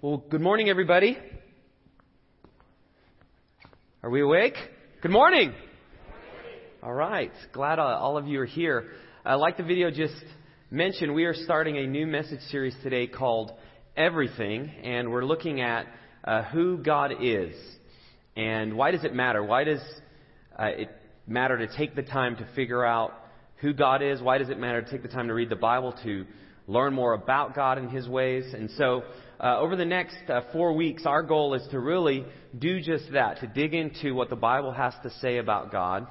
Well, good morning, everybody. Are we awake? Good morning. All right. Glad uh, all of you are here. Like the video just mentioned, we are starting a new message series today called Everything, and we're looking at uh, who God is and why does it matter? Why does uh, it matter to take the time to figure out who God is? Why does it matter to take the time to read the Bible to learn more about God and His ways? And so uh, over the next uh, four weeks, our goal is to really do just that, to dig into what the Bible has to say about God,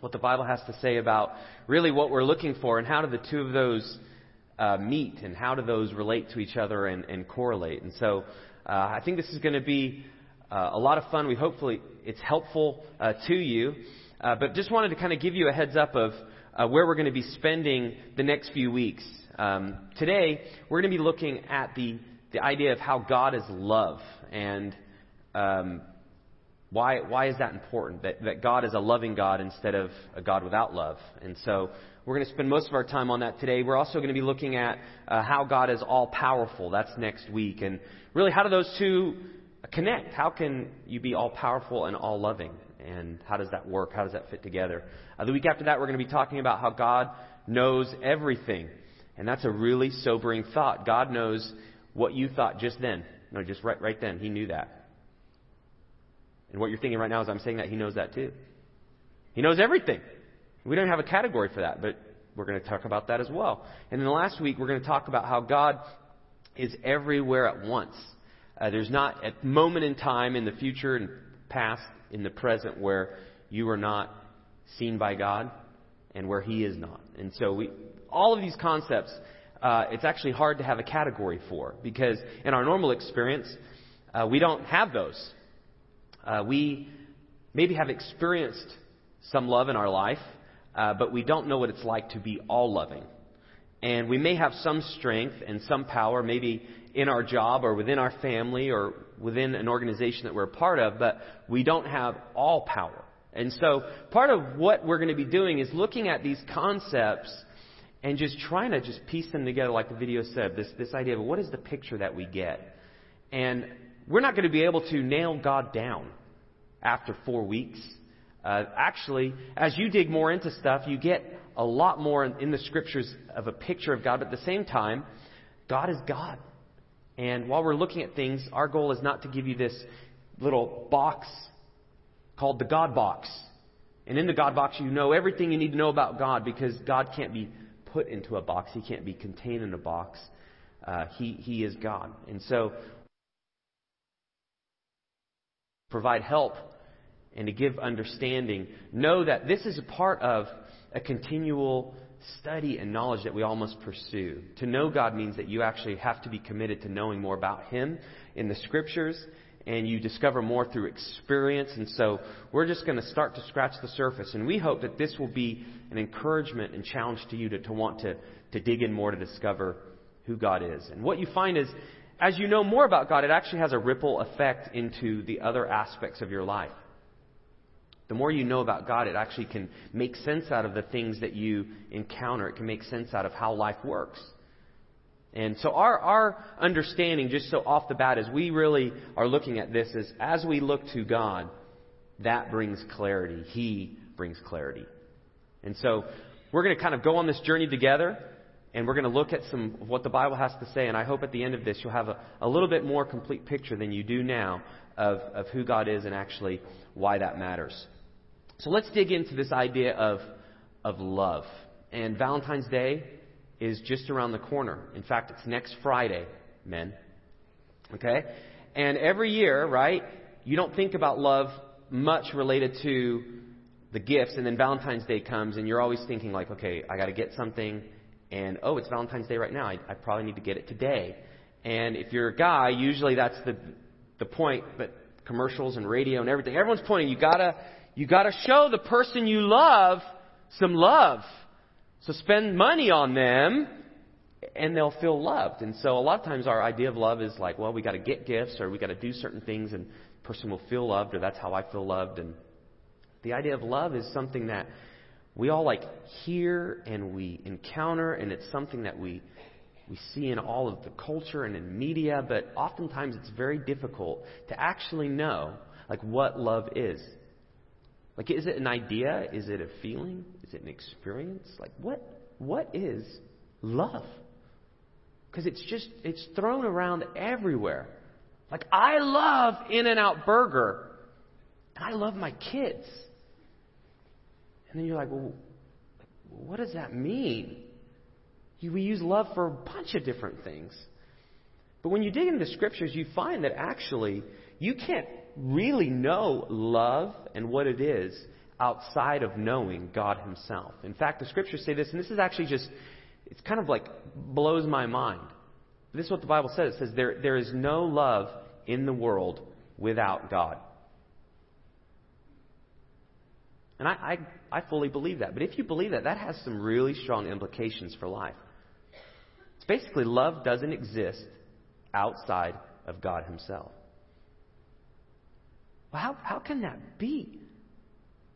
what the Bible has to say about really what we're looking for, and how do the two of those uh, meet, and how do those relate to each other and, and correlate. And so uh, I think this is going to be uh, a lot of fun. We hopefully it's helpful uh, to you. but just wanted to kind of give you a heads up of where we're going to be spending the next few weeks. Um, today, we're going to be looking at the the idea of how God is love and um, why why is that important? That that God is a loving God instead of a God without love. And so we're going to spend most of our time on that today. We're also going to be looking at uh, how God is all powerful. That's next week, and really how do those two connect? How can you be all powerful and all loving? And how does that work? How does that fit together? Uh, the week after that, we're going to be talking about how God knows everything. And that's a really sobering thought. God knows what you thought just then. No, just right, right then. He knew that. And what you're thinking right now is I'm saying that, he knows that too. He knows everything. We don't have a category for that, but we're going to talk about that as well. And then last week, we're going to talk about how God is everywhere at once. Uh, there's not a moment in time in the future and past, in the present, where you are not seen by God and where He is not. And so we, all of these concepts uh, it's actually hard to have a category for because in our normal experience, uh, we don't have those. Uh, we maybe have experienced some love in our life, uh, but we don't know what it's like to be all loving. And we may have some strength and some power, maybe in our job or within our family or within an organization that we're a part of, but we don't have all power. And so part of what we're going to be doing is looking at these concepts and just trying to just piece them together, like the video said, this, this idea of what is the picture that we get. And we're not going to be able to nail God down after four weeks. Uh, actually, as you dig more into stuff, you get a lot more in, in the scriptures of a picture of God, but at the same time, God is God. And while we're looking at things, our goal is not to give you this little box called the God box. And in the God box, you know everything you need to know about God because God can't be put into a box. He can't be contained in a box. Uh, he, he is God. And so, provide help and to give understanding. Know that this is a part of a continual study and knowledge that we all must pursue. To know God means that you actually have to be committed to knowing more about Him in the Scriptures and you discover more through experience. And so we're just going to start to scratch the surface. And we hope that this will be an encouragement and challenge to you to, to want to, to dig in more to discover who God is. And what you find is, as you know more about God, it actually has a ripple effect into the other aspects of your life. The more you know about God, it actually can make sense out of the things that you encounter. It can make sense out of how life works. And so our, our understanding, just so off the bat, as we really are looking at this, is as we look to God, that brings clarity. He brings clarity. And so we're going to kind of go on this journey together, and we're going to look at some of what the Bible has to say. And I hope at the end of this you'll have a, a little bit more complete picture than you do now of, of who God is and actually why that matters. So let's dig into this idea of, of love. And Valentine's Day is just around the corner. In fact, it's next Friday, men. Okay? And every year, right, you don't think about love much related to the gifts, and then Valentine's Day comes, and you're always thinking, like, okay, I got to get something, and oh, it's Valentine's Day right now. I, I probably need to get it today. And if you're a guy, usually that's the the point. But commercials and radio and everything, everyone's pointing. You gotta you gotta show the person you love some love. So spend money on them and they'll feel loved. And so a lot of times our idea of love is like, well, we got to get gifts or we got to do certain things and the person will feel loved or that's how I feel loved. And the idea of love is something that we all like hear and we encounter and it's something that we we see in all of the culture and in media, but oftentimes it's very difficult to actually know like what love is. Like is it an idea? Is it a feeling? Is it an experience? Like what what is love? Because it's just it's thrown around everywhere. Like I love In-N-Out Burger. And I love my kids. And then you're like, well, what does that mean? We use love for a bunch of different things. But when you dig into the scriptures, you find that actually you can't really know love and what it is outside of knowing God Himself. In fact, the scriptures say this, and this is actually just, it's kind of like blows my mind. This is what the Bible says. It says, there, there is no love in the world without God. And I, I, I fully believe that. But if you believe that, that has some really strong implications for life. It's basically love doesn't exist outside of God Himself. How, how can that be?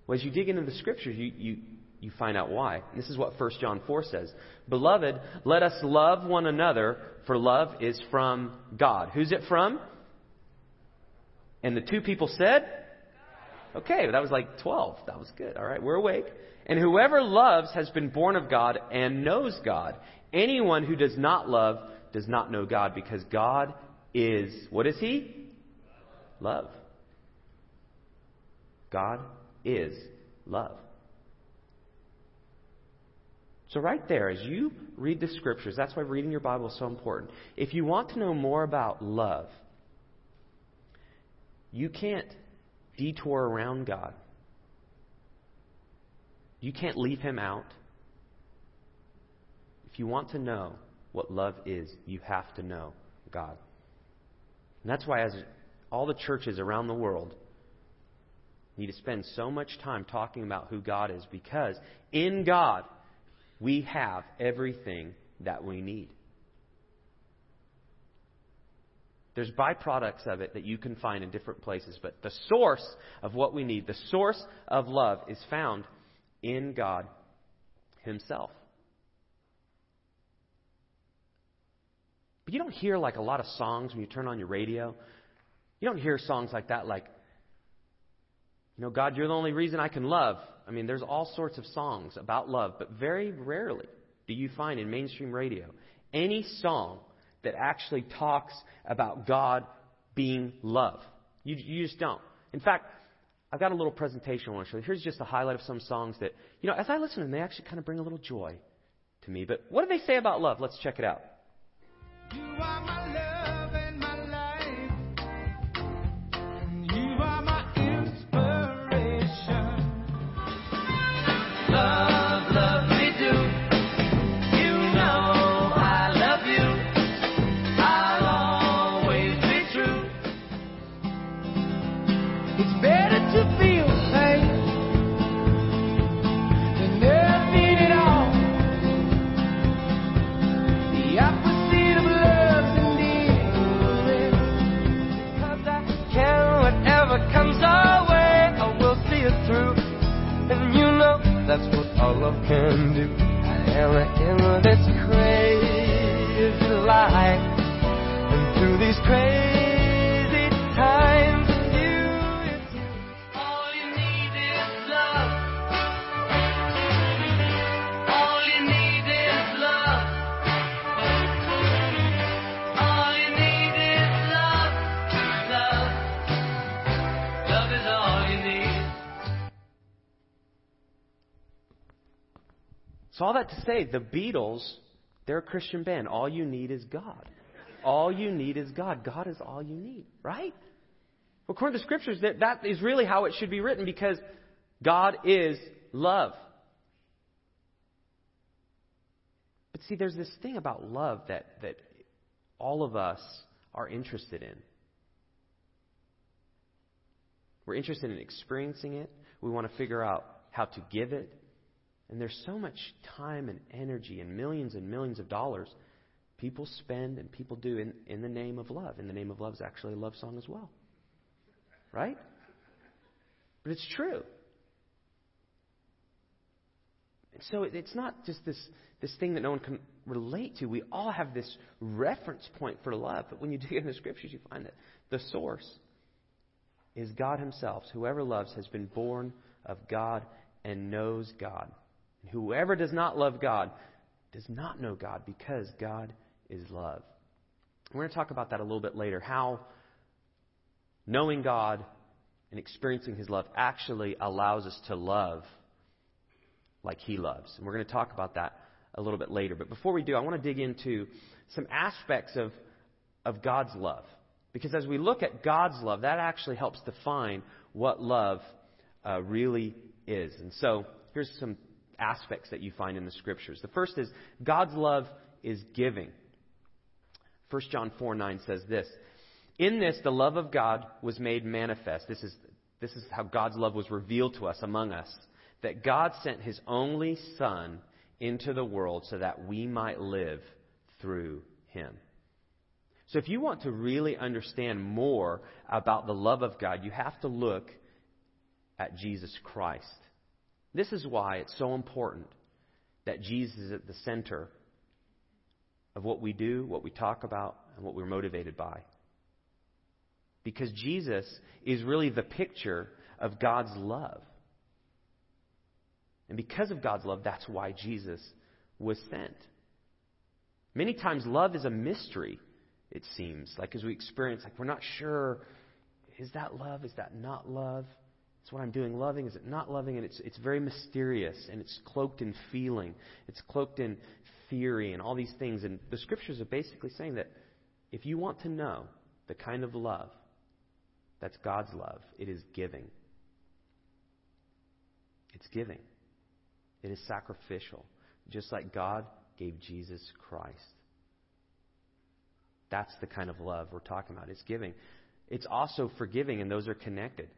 Well, as you dig into the scriptures, you, you, you find out why. This is what 1 John 4 says. Beloved, let us love one another, for love is from God. Who's it from? And the two people said, Okay, that was like 12. That was good. All right, we're awake. And whoever loves has been born of God and knows God. Anyone who does not love does not know God because God is, what is He? Love. God is love. So, right there, as you read the scriptures, that's why reading your Bible is so important. If you want to know more about love, you can't detour around God. You can't leave him out. If you want to know what love is, you have to know God. And that's why, as all the churches around the world need to spend so much time talking about who God is, because in God, we have everything that we need. There's byproducts of it that you can find in different places, but the source of what we need, the source of love, is found in God Himself. But you don't hear like a lot of songs when you turn on your radio. You don't hear songs like that, like, you know, God, you're the only reason I can love. I mean, there's all sorts of songs about love, but very rarely do you find in mainstream radio any song that actually talks about God being love. You, you just don't. In fact, I've got a little presentation I want to show you. Here's just a highlight of some songs that, you know, as I listen to them, they actually kind of bring a little joy to me. But what do they say about love? Let's check it out. That's what all love can do. I am in this crazy all that to say, the Beatles, they're a Christian band. All you need is God. All you need is God. God is all you need, right? According to the scriptures, that, that is really how it should be written because God is love. But see, there's this thing about love that, that all of us are interested in. We're interested in experiencing it. We want to figure out how to give it. And there's so much time and energy and millions and millions of dollars people spend and people do in, in the name of love. And the name of love is actually a love song as well. Right? But it's true. So it's not just this, this thing that no one can relate to. We all have this reference point for love. But when you dig in the scriptures, you find that the source is God Himself. Whoever loves has been born of God and knows God. And whoever does not love God does not know God because God is love. We're going to talk about that a little bit later. How knowing God and experiencing His love actually allows us to love like He loves. And we're going to talk about that a little bit later. But before we do, I want to dig into some aspects of, of God's love. Because as we look at God's love, that actually helps define what love uh, really is. And so here's some aspects that you find in the scriptures. The first is God's love is giving. 1 John 4 9 says this In this, the love of God was made manifest. This is, this is how God's love was revealed to us among us. That God sent his only Son into the world so that we might live through him. So if you want to really understand more about the love of God, you have to look at Jesus Christ. This is why it's so important that Jesus is at the center of what we do, what we talk about, and what we're motivated by. Because Jesus is really the picture of God's love. And because of God's love, that's why Jesus was sent. Many times, love is a mystery it seems. Like as we experience, like we're not sure, is that love? Is that not love? It's what I'm doing loving. Is it not loving? And it's, it's very mysterious and it's cloaked in feeling. It's cloaked in theory and all these things. And the scriptures are basically saying that if you want to know the kind of love that's God's love, it is giving. It's giving. It is sacrificial. Just like God gave Jesus Christ. That's the kind of love we're talking about. It's giving. It's also forgiving, and those are connected.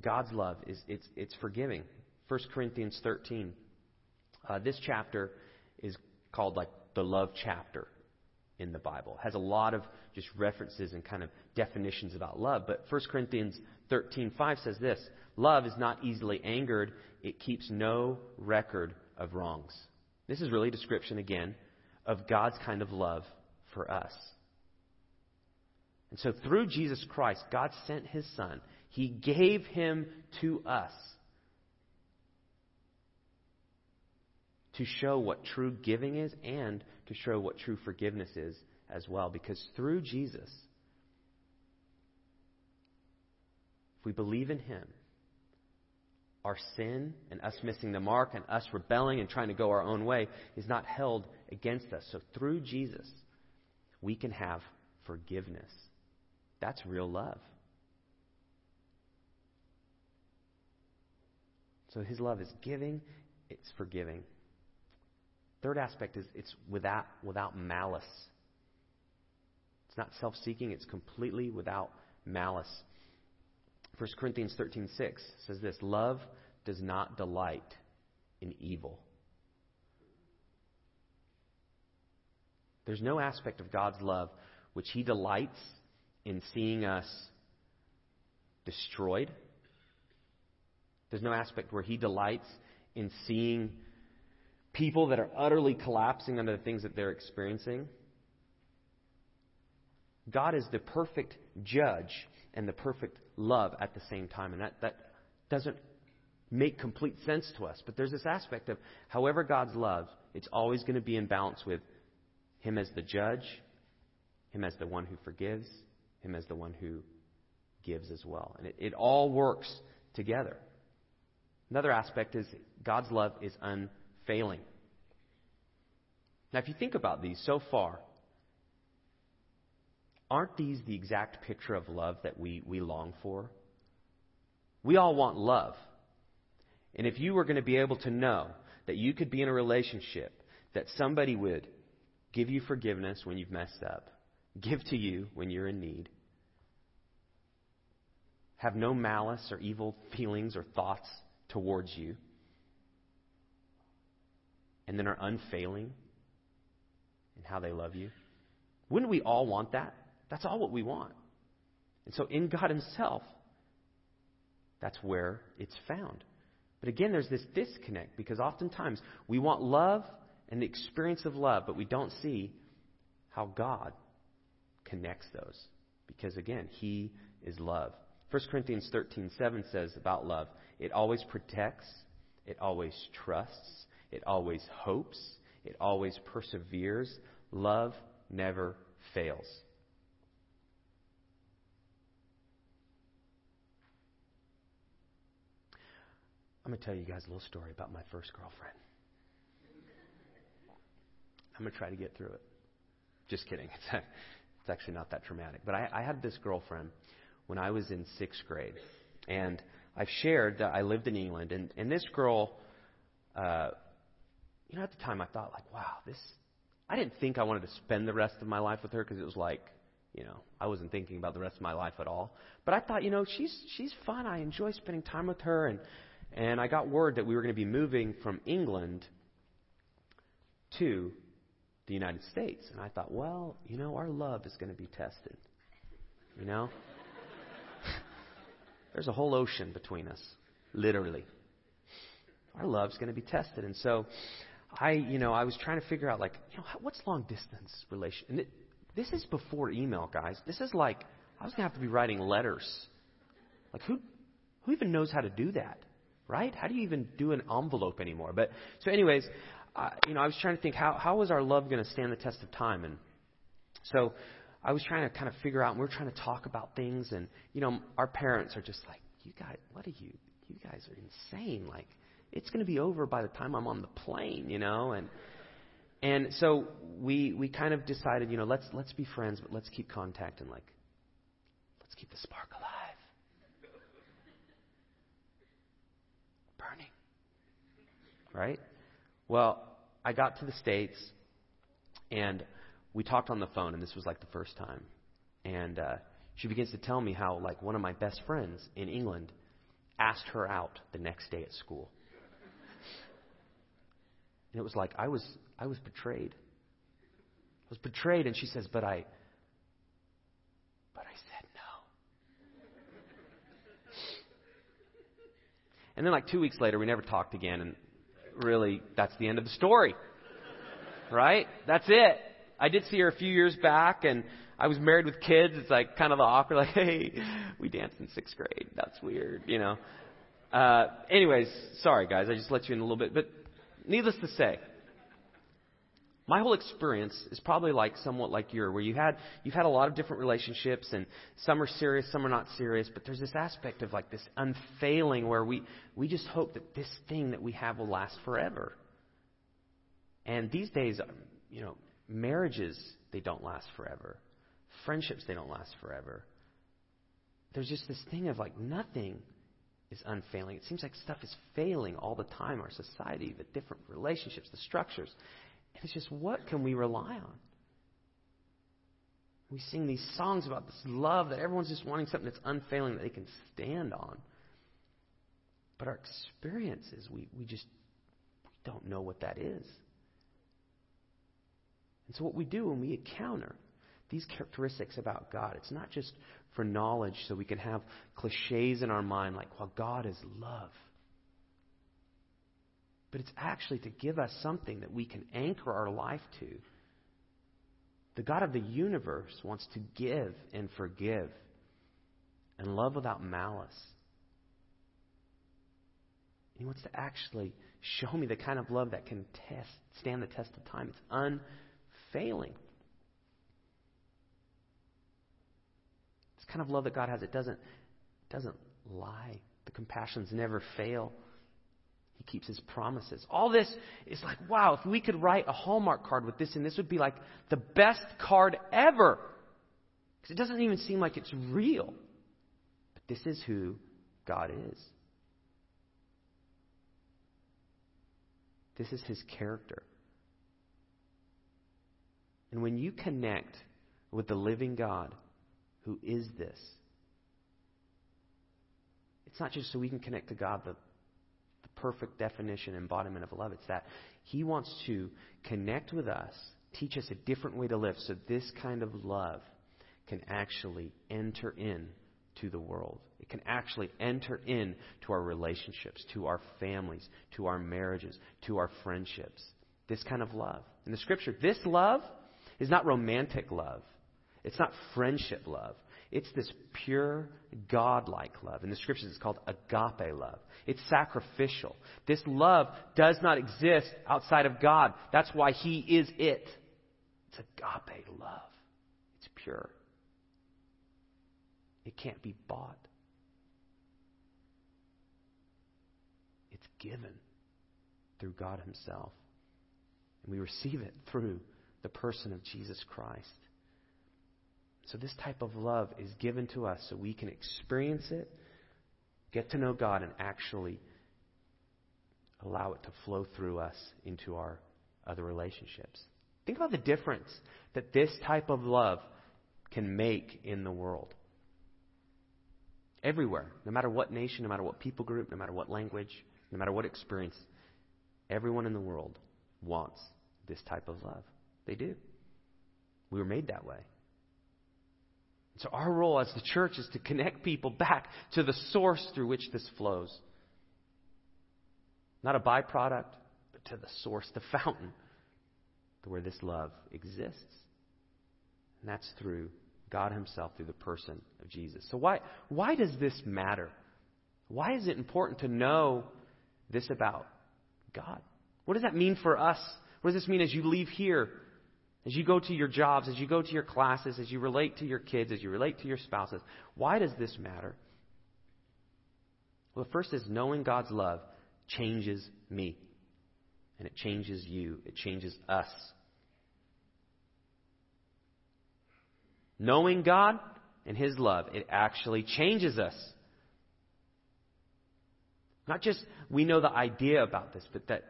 God's love is it's, it's forgiving. 1 Corinthians 13. Uh, this chapter is called like the love chapter in the Bible. It has a lot of just references and kind of definitions about love. But 1 Corinthians 13:5 says this: Love is not easily angered; it keeps no record of wrongs. This is really a description again of God's kind of love for us. And so through Jesus Christ, God sent his Son. He gave him to us to show what true giving is and to show what true forgiveness is as well. Because through Jesus, if we believe in him, our sin and us missing the mark and us rebelling and trying to go our own way is not held against us. So through Jesus, we can have forgiveness. That's real love. So his love is giving, it's forgiving. Third aspect is it's without, without malice. It's not self seeking, it's completely without malice. 1 Corinthians 13:6 says this, love does not delight in evil. There's no aspect of God's love which he delights in seeing us destroyed. There's no aspect where He delights in seeing people that are utterly collapsing under the things that they're experiencing. God is the perfect judge and the perfect love at the same time. And that, that doesn't make complete sense to us. But there's this aspect of however God's love, it's always going to be in balance with Him as the judge, Him as the one who forgives, him as the one who gives as well. And it, it all works together. Another aspect is God's love is unfailing. Now, if you think about these so far, aren't these the exact picture of love that we, we long for? We all want love. And if you were going to be able to know that you could be in a relationship, that somebody would give you forgiveness when you've messed up, give to you when you're in need, have no malice or evil feelings or thoughts towards you, and then are unfailing in how they love you. Wouldn't we all want that? That's all what we want. And so in God Himself, that's where it's found. But again, there's this disconnect because oftentimes we want love and the experience of love, but we don't see how God connects those. Because again, He is love. 1 Corinthians 13:7 says about love, it always protects, it always trusts, it always hopes, it always perseveres. Love never fails. I'm going to tell you guys a little story about my first girlfriend. I'm going to try to get through it. Just kidding. It's, it's actually not that traumatic. But I, I had this girlfriend when I was in sixth grade. And I've shared that I lived in England. And, and this girl, uh, you know, at the time I thought, like, wow, this. I didn't think I wanted to spend the rest of my life with her because it was like, you know, I wasn't thinking about the rest of my life at all. But I thought, you know, she's she's fun. I enjoy spending time with her, and and I got word that we were going to be moving from England to the United States. And I thought, well, you know, our love is going to be tested. You know? There's a whole ocean between us, literally. Our love's going to be tested. And so I, you know, I was trying to figure out, like, you know, what's long distance relation? And it, this is before email, guys. This is like, I was going to have to be writing letters. Like, who, who even knows how to do that? Right? How do you even do an envelope anymore? But, so anyways, uh, you know, I was trying to think how how is our love going to stand the test of time, and so I was trying to kind of figure out. And we are trying to talk about things, and you know, our parents are just like, "You guys, what are you? You guys are insane! Like, it's going to be over by the time I'm on the plane, you know." And and so we we kind of decided, you know, let's let's be friends, but let's keep contact and like, let's keep the spark alive. Burning, right? Well, I got to the States and we talked on the phone, and this was like the first time. And uh, she begins to tell me how, like, one of my best friends in England asked her out the next day at school. And it was like I was I was betrayed. I was betrayed, and she says, "But I, but I said no." And then, like two weeks later, we never talked again, and really, that's the end of the story. Right? That's it. I did see her a few years back, and I was married with kids. It's like kind of awkward, like, hey, we danced in sixth grade. That's weird, you know. Uh, anyways, sorry guys, I just let you in a little bit, but needless to say, my whole experience is probably like somewhat like your, where you had you've had a lot of different relationships, and some are serious, some are not serious. But there's this aspect of like this unfailing, where we we just hope that this thing that we have will last forever. And these days, you know, marriages they don't last forever, friendships they don't last forever. There's just this thing of like nothing is unfailing. It seems like stuff is failing all the time. Our society, the different relationships, the structures. And it's just what can we rely on? We sing these songs about this love that everyone's just wanting something that's unfailing that they can stand on. But our experience is we, we just we don't know what that is. And so what we do when we encounter these characteristics about God, it's not just for knowledge so we can have cliches in our mind like, well, God is love but it's actually to give us something that we can anchor our life to. The God of the universe wants to give and forgive and love without malice. He wants to actually show me the kind of love that can test, stand the test of time. It's unfailing. This kind of love that God has, it doesn't, doesn't lie. The compassions never fail. He keeps his promises. All this is like, wow, if we could write a Hallmark card with this, and this would be like the best card ever. Because it doesn't even seem like it's real. But this is who God is. This is his character. And when you connect with the living God who is this, it's not just so we can connect to God, the perfect definition, embodiment of love. It's that He wants to connect with us, teach us a different way to live, so this kind of love can actually enter in to the world. It can actually enter in to our relationships, to our families, to our marriages, to our friendships. This kind of love. In the scripture, this love is not romantic love. It's not friendship love. It's this pure, God-like love. In the scriptures, it's called agape love. It's sacrificial. This love does not exist outside of God. That's why He is it. It's agape love. It's pure. It can't be bought. It's given through God Himself. And we receive it through the person of Jesus Christ. So, this type of love is given to us so we can experience it, get to know God, and actually allow it to flow through us into our other relationships. Think about the difference that this type of love can make in the world. Everywhere, no matter what nation, no matter what people group, no matter what language, no matter what experience, everyone in the world wants this type of love. They do. We were made that way. So, our role as the church is to connect people back to the source through which this flows. Not a byproduct, but to the source, the fountain, to where this love exists. And that's through God Himself, through the person of Jesus. So, why, why does this matter? Why is it important to know this about God? What does that mean for us? What does this mean as you leave here? As you go to your jobs, as you go to your classes, as you relate to your kids, as you relate to your spouses, why does this matter? Well, the first is knowing God's love changes me. And it changes you. It changes us. Knowing God and His love, it actually changes us. Not just we know the idea about this, but that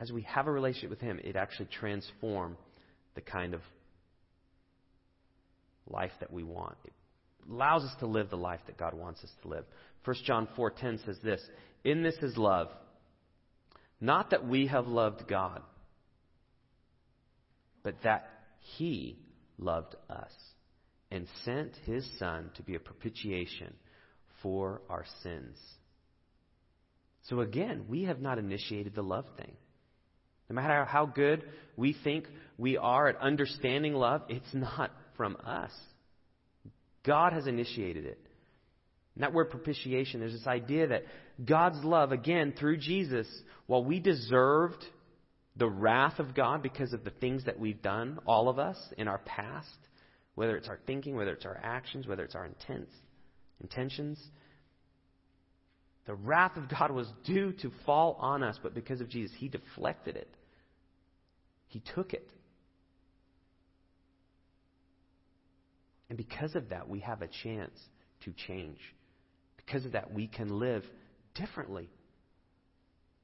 as we have a relationship with Him, it actually transforms the kind of life that we want. It allows us to live the life that God wants us to live. 1 John 4:10 says this, "In this is love, not that we have loved God, but that he loved us and sent his son to be a propitiation for our sins." So again, we have not initiated the love thing. No matter how good we think we are at understanding love, it's not from us. God has initiated it. And that word propitiation, there's this idea that God's love, again, through Jesus, while we deserved the wrath of God because of the things that we've done, all of us, in our past, whether it's our thinking, whether it's our actions, whether it's our intents, intentions, the wrath of God was due to fall on us, but because of Jesus, He deflected it. He took it. And because of that, we have a chance to change. Because of that, we can live differently.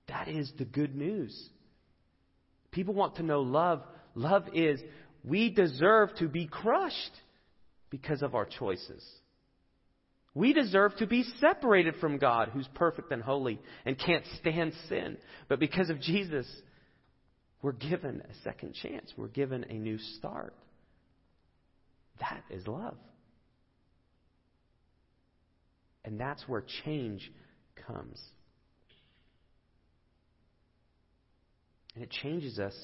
That is the good news. People want to know love. Love is we deserve to be crushed because of our choices. We deserve to be separated from God, who's perfect and holy and can't stand sin. But because of Jesus, we're given a second chance. We're given a new start. That is love. And that's where change comes. And it changes us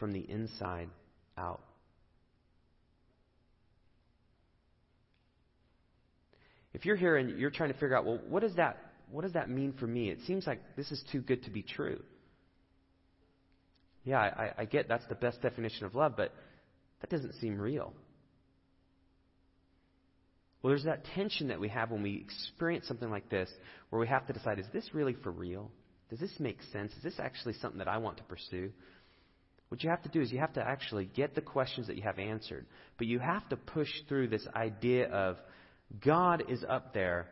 from the inside out. If you're here and you're trying to figure out, well, what does that what does that mean for me? It seems like this is too good to be true. Yeah, I, I get that's the best definition of love, but that doesn't seem real. Well, there's that tension that we have when we experience something like this, where we have to decide is this really for real? Does this make sense? Is this actually something that I want to pursue? What you have to do is you have to actually get the questions that you have answered, but you have to push through this idea of God is up there.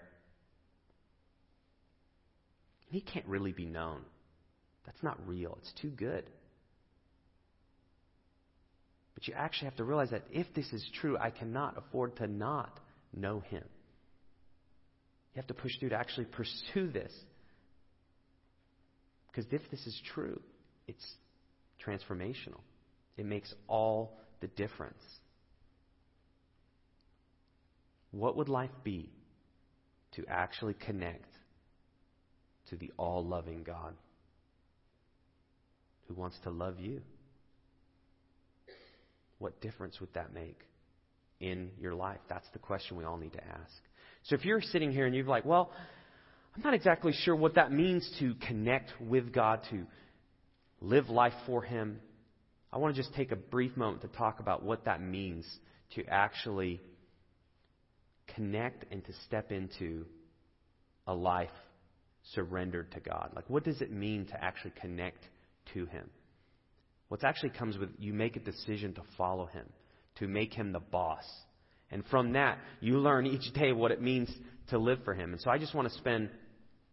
He can't really be known. That's not real. It's too good. But you actually have to realize that if this is true, I cannot afford to not know Him. You have to push through to actually pursue this. Because if this is true, it's transformational. It makes all the difference. What would life be to actually connect to the all loving God who wants to love you? What difference would that make in your life? That's the question we all need to ask. So if you're sitting here and you're like, well, I'm not exactly sure what that means to connect with God, to live life for Him, I want to just take a brief moment to talk about what that means to actually connect and to step into a life surrendered to God. Like, what does it mean to actually connect to Him? What actually comes with you make a decision to follow Him, to make Him the boss. And from that, you learn each day what it means to live for Him. And so I just want to spend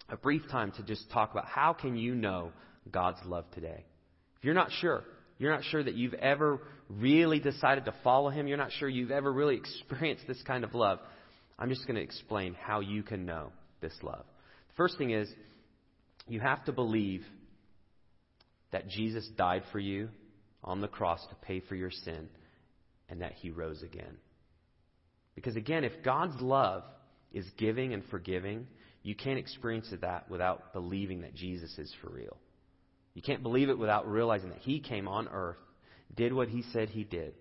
a brief time to just talk about how can you know God's love today? If you're not sure, you're not sure that you've ever really decided to follow Him, you're not sure you've ever really experienced this kind of love, I'm just going to explain how you can know this love. The first thing is, you have to believe that Jesus died for you on the cross to pay for your sin and that He rose again. Because again, if God's love is giving and forgiving, you can't experience that without believing that Jesus is for real. You can't believe it without realizing that He came on earth, did what He said He did,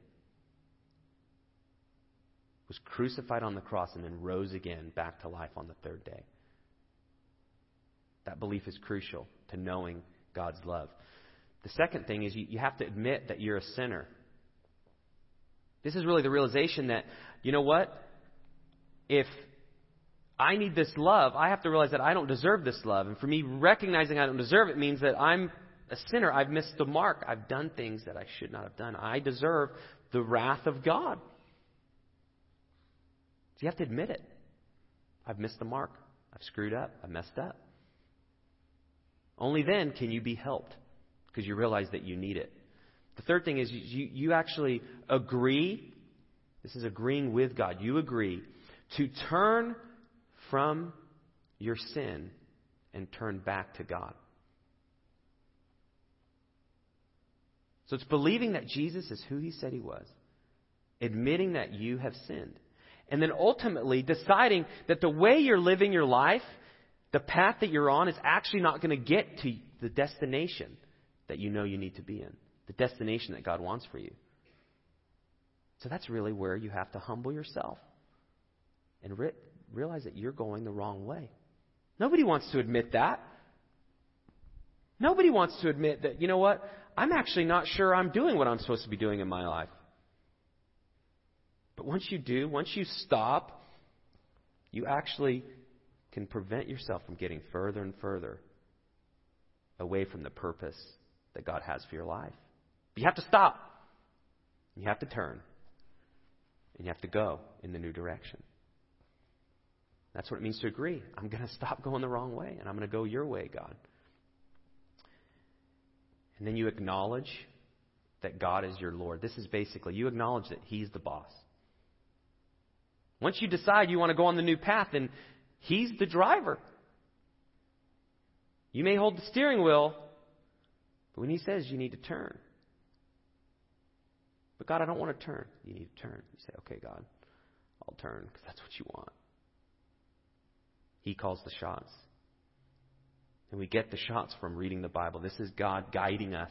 was crucified on the cross, and then rose again back to life on the third day. That belief is crucial to knowing God's love. The second thing is you, you have to admit that you're a sinner. This is really the realization that, you know what? If I need this love, I have to realize that I don't deserve this love. And for me, recognizing I don't deserve it means that I'm a sinner. I've missed the mark. I've done things that I should not have done. I deserve the wrath of God. So you have to admit it. I've missed the mark. I've screwed up. I messed up. Only then can you be helped because you realize that you need it. The third thing is you, you actually agree. This is agreeing with God. You agree to turn from your sin and turn back to God. So it's believing that Jesus is who he said he was, admitting that you have sinned, and then ultimately deciding that the way you're living your life, the path that you're on, is actually not going to get to the destination that you know you need to be in, the destination that God wants for you. So that's really where you have to humble yourself and re- realize that you're going the wrong way. Nobody wants to admit that. Nobody wants to admit that, you know what? I'm actually not sure I'm doing what I'm supposed to be doing in my life. But once you do, once you stop, you actually can prevent yourself from getting further and further away from the purpose that God has for your life. But you have to stop. You have to turn. And you have to go in the new direction. That's what it means to agree. I'm going to stop going the wrong way, and I'm going to go your way, God. And then you acknowledge that God is your Lord. This is basically, you acknowledge that He's the boss. Once you decide you want to go on the new path, then He's the driver. You may hold the steering wheel, but when He says you need to turn, but God, I don't want to turn. You need to turn. You say, okay, God, I'll turn because that's what you want. He calls the shots. And we get the shots from reading the Bible. This is God guiding us.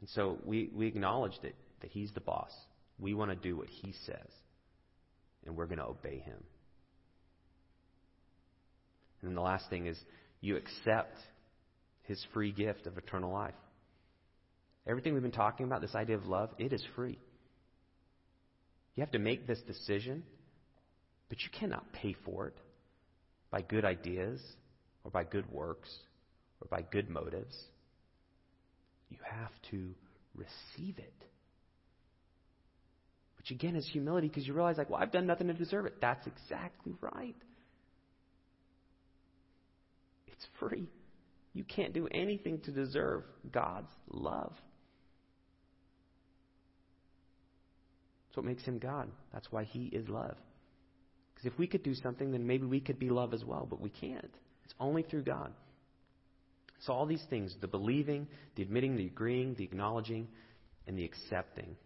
And so we, we acknowledge that, that He's the boss. We want to do what He says. And we're going to obey Him. And then the last thing is you accept His free gift of eternal life. Everything we've been talking about, this idea of love, it is free. You have to make this decision, but you cannot pay for it by good ideas or by good works or by good motives. You have to receive it. Which again is humility because you realize, like, well, I've done nothing to deserve it. That's exactly right. It's free. You can't do anything to deserve God's love. That's what makes him God. That's why he is love. Because if we could do something, then maybe we could be love as well, but we can't. It's only through God. So, all these things the believing, the admitting, the agreeing, the acknowledging, and the accepting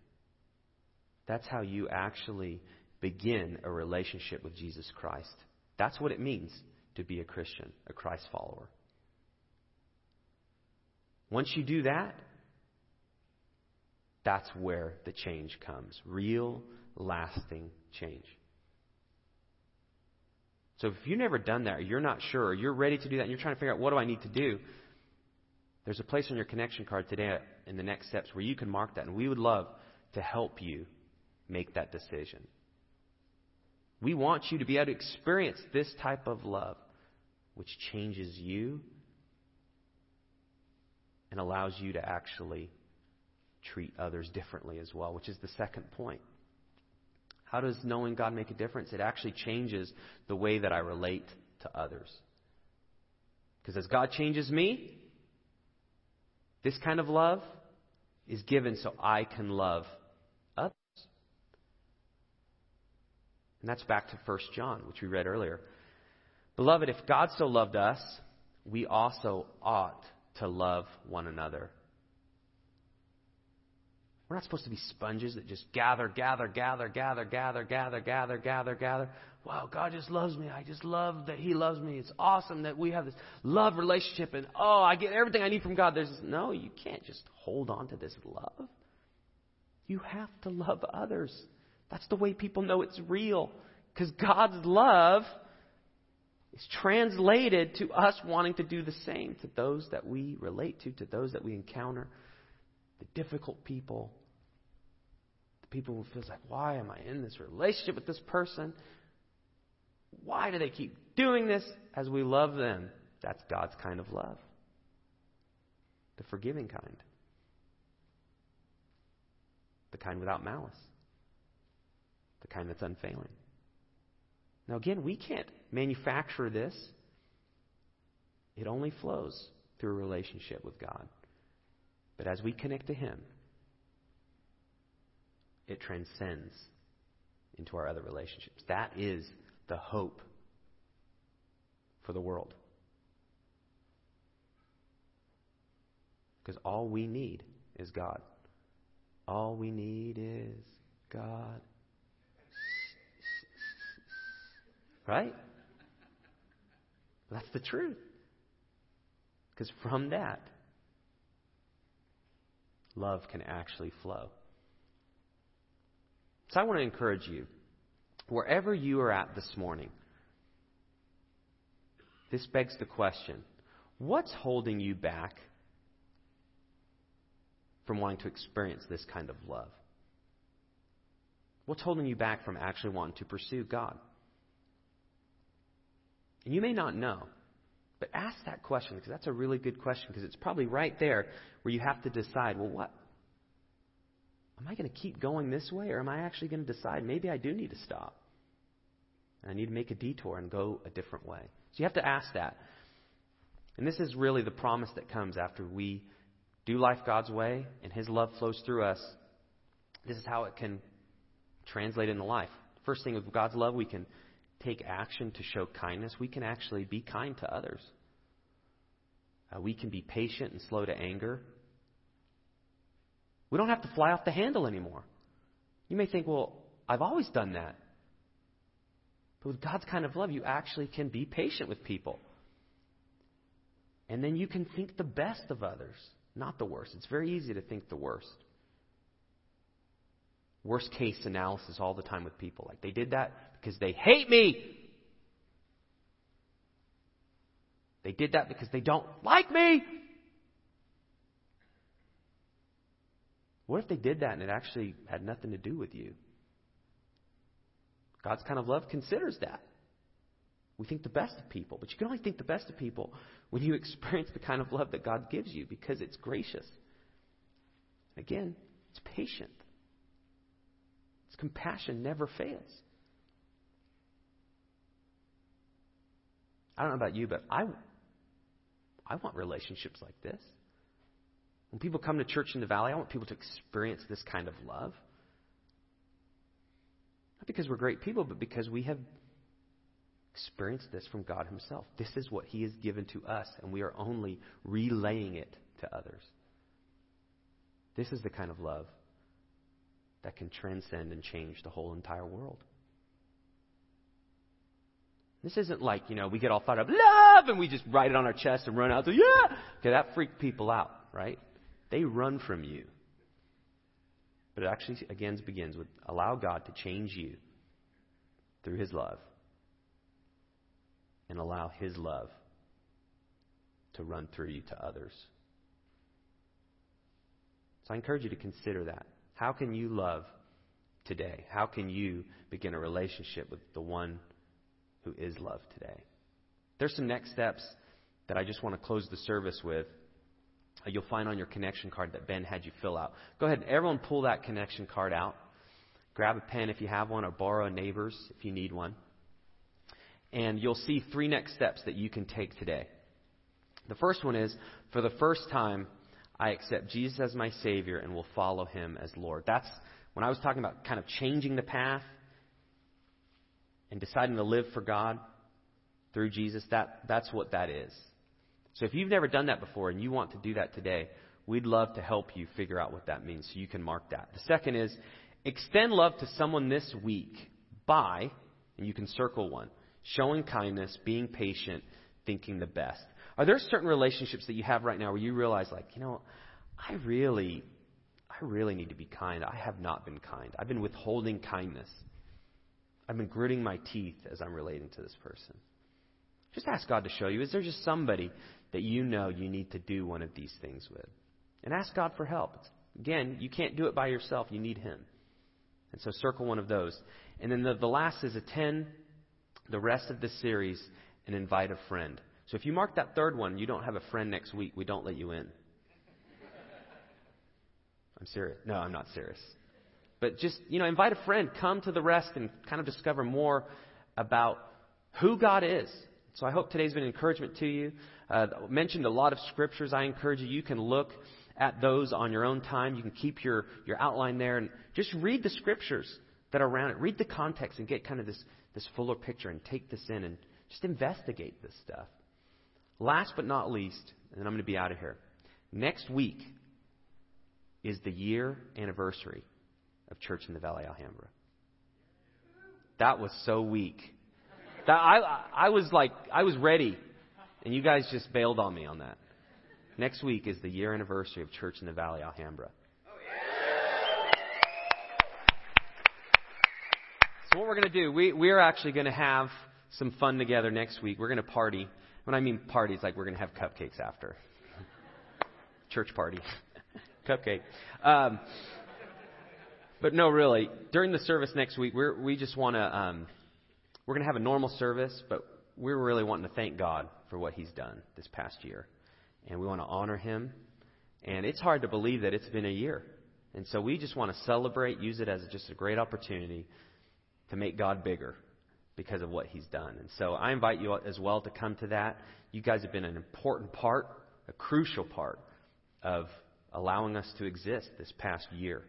that's how you actually begin a relationship with Jesus Christ. That's what it means to be a Christian, a Christ follower. Once you do that, that's where the change comes real, lasting change. So if you've never done that, or you're not sure, or you're ready to do that, and you're trying to figure out what do I need to do, there's a place on your connection card today in the next steps where you can mark that, and we would love to help you make that decision. We want you to be able to experience this type of love, which changes you and allows you to actually treat others differently as well, which is the second point. How does knowing God make a difference? It actually changes the way that I relate to others. Because as God changes me, this kind of love is given so I can love others. And that's back to 1 John, which we read earlier. Beloved, if God so loved us, we also ought to love one another. We're not supposed to be sponges that just gather, gather, gather, gather, gather, gather, gather, gather, gather. Wow, God just loves me. I just love that He loves me. It's awesome that we have this love relationship and oh, I get everything I need from God. There's no, you can't just hold on to this love. You have to love others. That's the way people know it's real. Because God's love is translated to us wanting to do the same to those that we relate to, to those that we encounter, the difficult people, the people who feels like, why am I in this relationship with this person? Why do they keep doing this as we love them? That's God's kind of love. The forgiving kind. The kind without malice. The kind that's unfailing. Now, again, we can't manufacture this. It only flows through a relationship with God. But as we connect to Him, it transcends into our other relationships. That is the hope for the world. Because all we need is God. All we need is God. Right? That's the truth. Because from that, love can actually flow. So I want to encourage you, wherever you are at this morning, this begs the question what's holding you back from wanting to experience this kind of love? What's holding you back from actually wanting to pursue God? And you may not know, but ask that question because that's a really good question because it's probably right there where you have to decide well, what, am I going to keep going this way or am I actually going to decide maybe I do need to stop? And I need to make a detour and go a different way. So you have to ask that. And this is really the promise that comes after we do life God's way and His love flows through us. This is how it can translate into life. First thing with God's love, we can take action to show kindness. We can actually be kind to others. Uh, we can be patient and slow to anger. We don't have to fly off the handle anymore. You may think, well, I've always done that. But with God's kind of love, you actually can be patient with people. And then you can think the best of others, not the worst. It's very easy to think the worst. Worst case analysis all the time with people. Like, they did that because they hate me. They did that because they don't like me. What if they did that and it actually had nothing to do with you? God's kind of love considers that. We think the best of people, but you can only think the best of people when you experience the kind of love that God gives you because it's gracious. Again, it's patient. Its compassion never fails. I don't know about you, but I, I want relationships like this. When people come to church in the valley, I want people to experience this kind of love. Not because we're great people, but because we have experienced this from God Himself. This is what He has given to us, and we are only relaying it to others. This is the kind of love that can transcend and change the whole entire world. This isn't like, you know, we get all fired up, love, and we just write it on our chest and run out. So, yeah! Okay, that freaked people out, right? They run from you. But it actually, again, begins with allow God to change you through His love and allow His love to run through you to others. So I encourage you to consider that. How can you love today? How can you begin a relationship with the one who is love today? There's some next steps that I just want to close the service with. Uh, you'll find on your connection card that Ben had you fill out. Go ahead, everyone pull that connection card out. Grab a pen if you have one, or borrow a neighbor's if you need one. And you'll see three next steps that you can take today. The first one is for the first time, I accept Jesus as my Savior and will follow Him as Lord. That's when I was talking about kind of changing the path and deciding to live for God through Jesus. That, that's what that is. So if you've never done that before and you want to do that today, we'd love to help you figure out what that means so you can mark that. The second is extend love to someone this week by, and you can circle one, showing kindness, being patient, thinking the best. Are there certain relationships that you have right now where you realize, like, you know, I really, I really need to be kind. I have not been kind. I've been withholding kindness. I've been gritting my teeth as I'm relating to this person. Just ask God to show you. Is there just somebody that you know you need to do one of these things with? And ask God for help. Again, you can't do it by yourself. You need Him. And so circle one of those. And then the, the last is attend the rest of the series and invite a friend. So if you mark that third one, you don't have a friend next week, we don't let you in. I'm serious. No, I'm not serious. But just, you know, invite a friend, come to the rest and kind of discover more about who God is. So I hope today's been an encouragement to you. Uh, mentioned a lot of scriptures. I encourage you, you can look at those on your own time. You can keep your, your outline there and just read the scriptures that are around it. Read the context and get kind of this, this fuller picture and take this in and just investigate this stuff. Last but not least, and I'm going to be out of here. Next week is the year anniversary of Church in the Valley Alhambra. That was so weak. That I I was like I was ready, and you guys just bailed on me on that. Next week is the year anniversary of Church in the Valley Alhambra. So what we're going to do, we we are actually going to have some fun together next week. We're going to party. When I mean parties, like we're going to have cupcakes after. Church party. Cupcake. Um, but no, really, during the service next week, we're, we just want to, um, we're going to have a normal service, but we're really wanting to thank God for what He's done this past year. And we want to honor Him. And it's hard to believe that it's been a year. And so we just want to celebrate, use it as just a great opportunity to make God bigger because of what He's done. And so I invite you as well to come to that. You guys have been an important part, a crucial part of allowing us to exist this past year.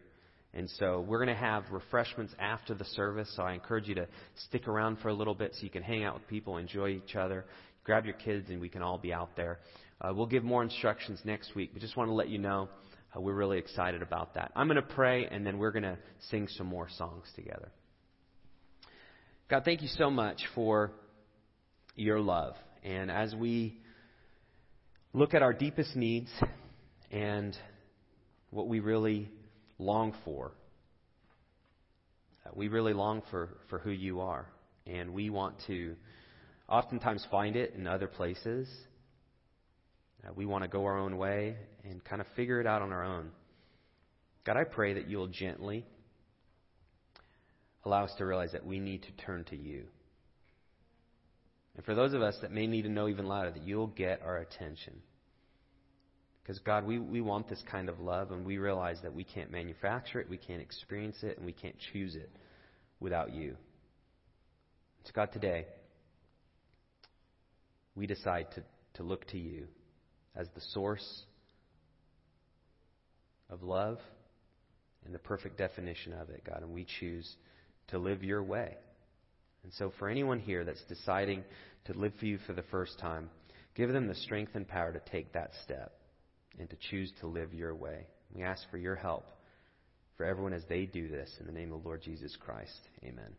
And so we're going to have refreshments after the service. So I encourage you to stick around for a little bit so you can hang out with people, enjoy each other. Grab your kids, and we can all be out there. Uh, we'll give more instructions next week. We just want to let you know uh, we're really excited about that. I'm going to pray, and then we're going to sing some more songs together. God, thank you so much for your love. And as we look at our deepest needs and what we really long for, we really long for, for who you are. And we want to oftentimes find it in other places. Uh, we want to go our own way and kind of figure it out on our own. God, I pray that you'll gently allow us to realize that we need to turn to you. And for those of us that may need to know even louder, that you'll get our attention. Because, God, we, we want this kind of love, and we realize that we can't manufacture it, we can't experience it, and we can't choose it without you. So, God, today, we decide to, to look to you as the source of love and the perfect definition of it, God, and we choose to live your way. And so, for anyone here that's deciding to live for you for the first time, give them the strength and power to take that step and to choose to live your way. We ask for your help for everyone as they do this. In the name of the Lord Jesus Christ, amen.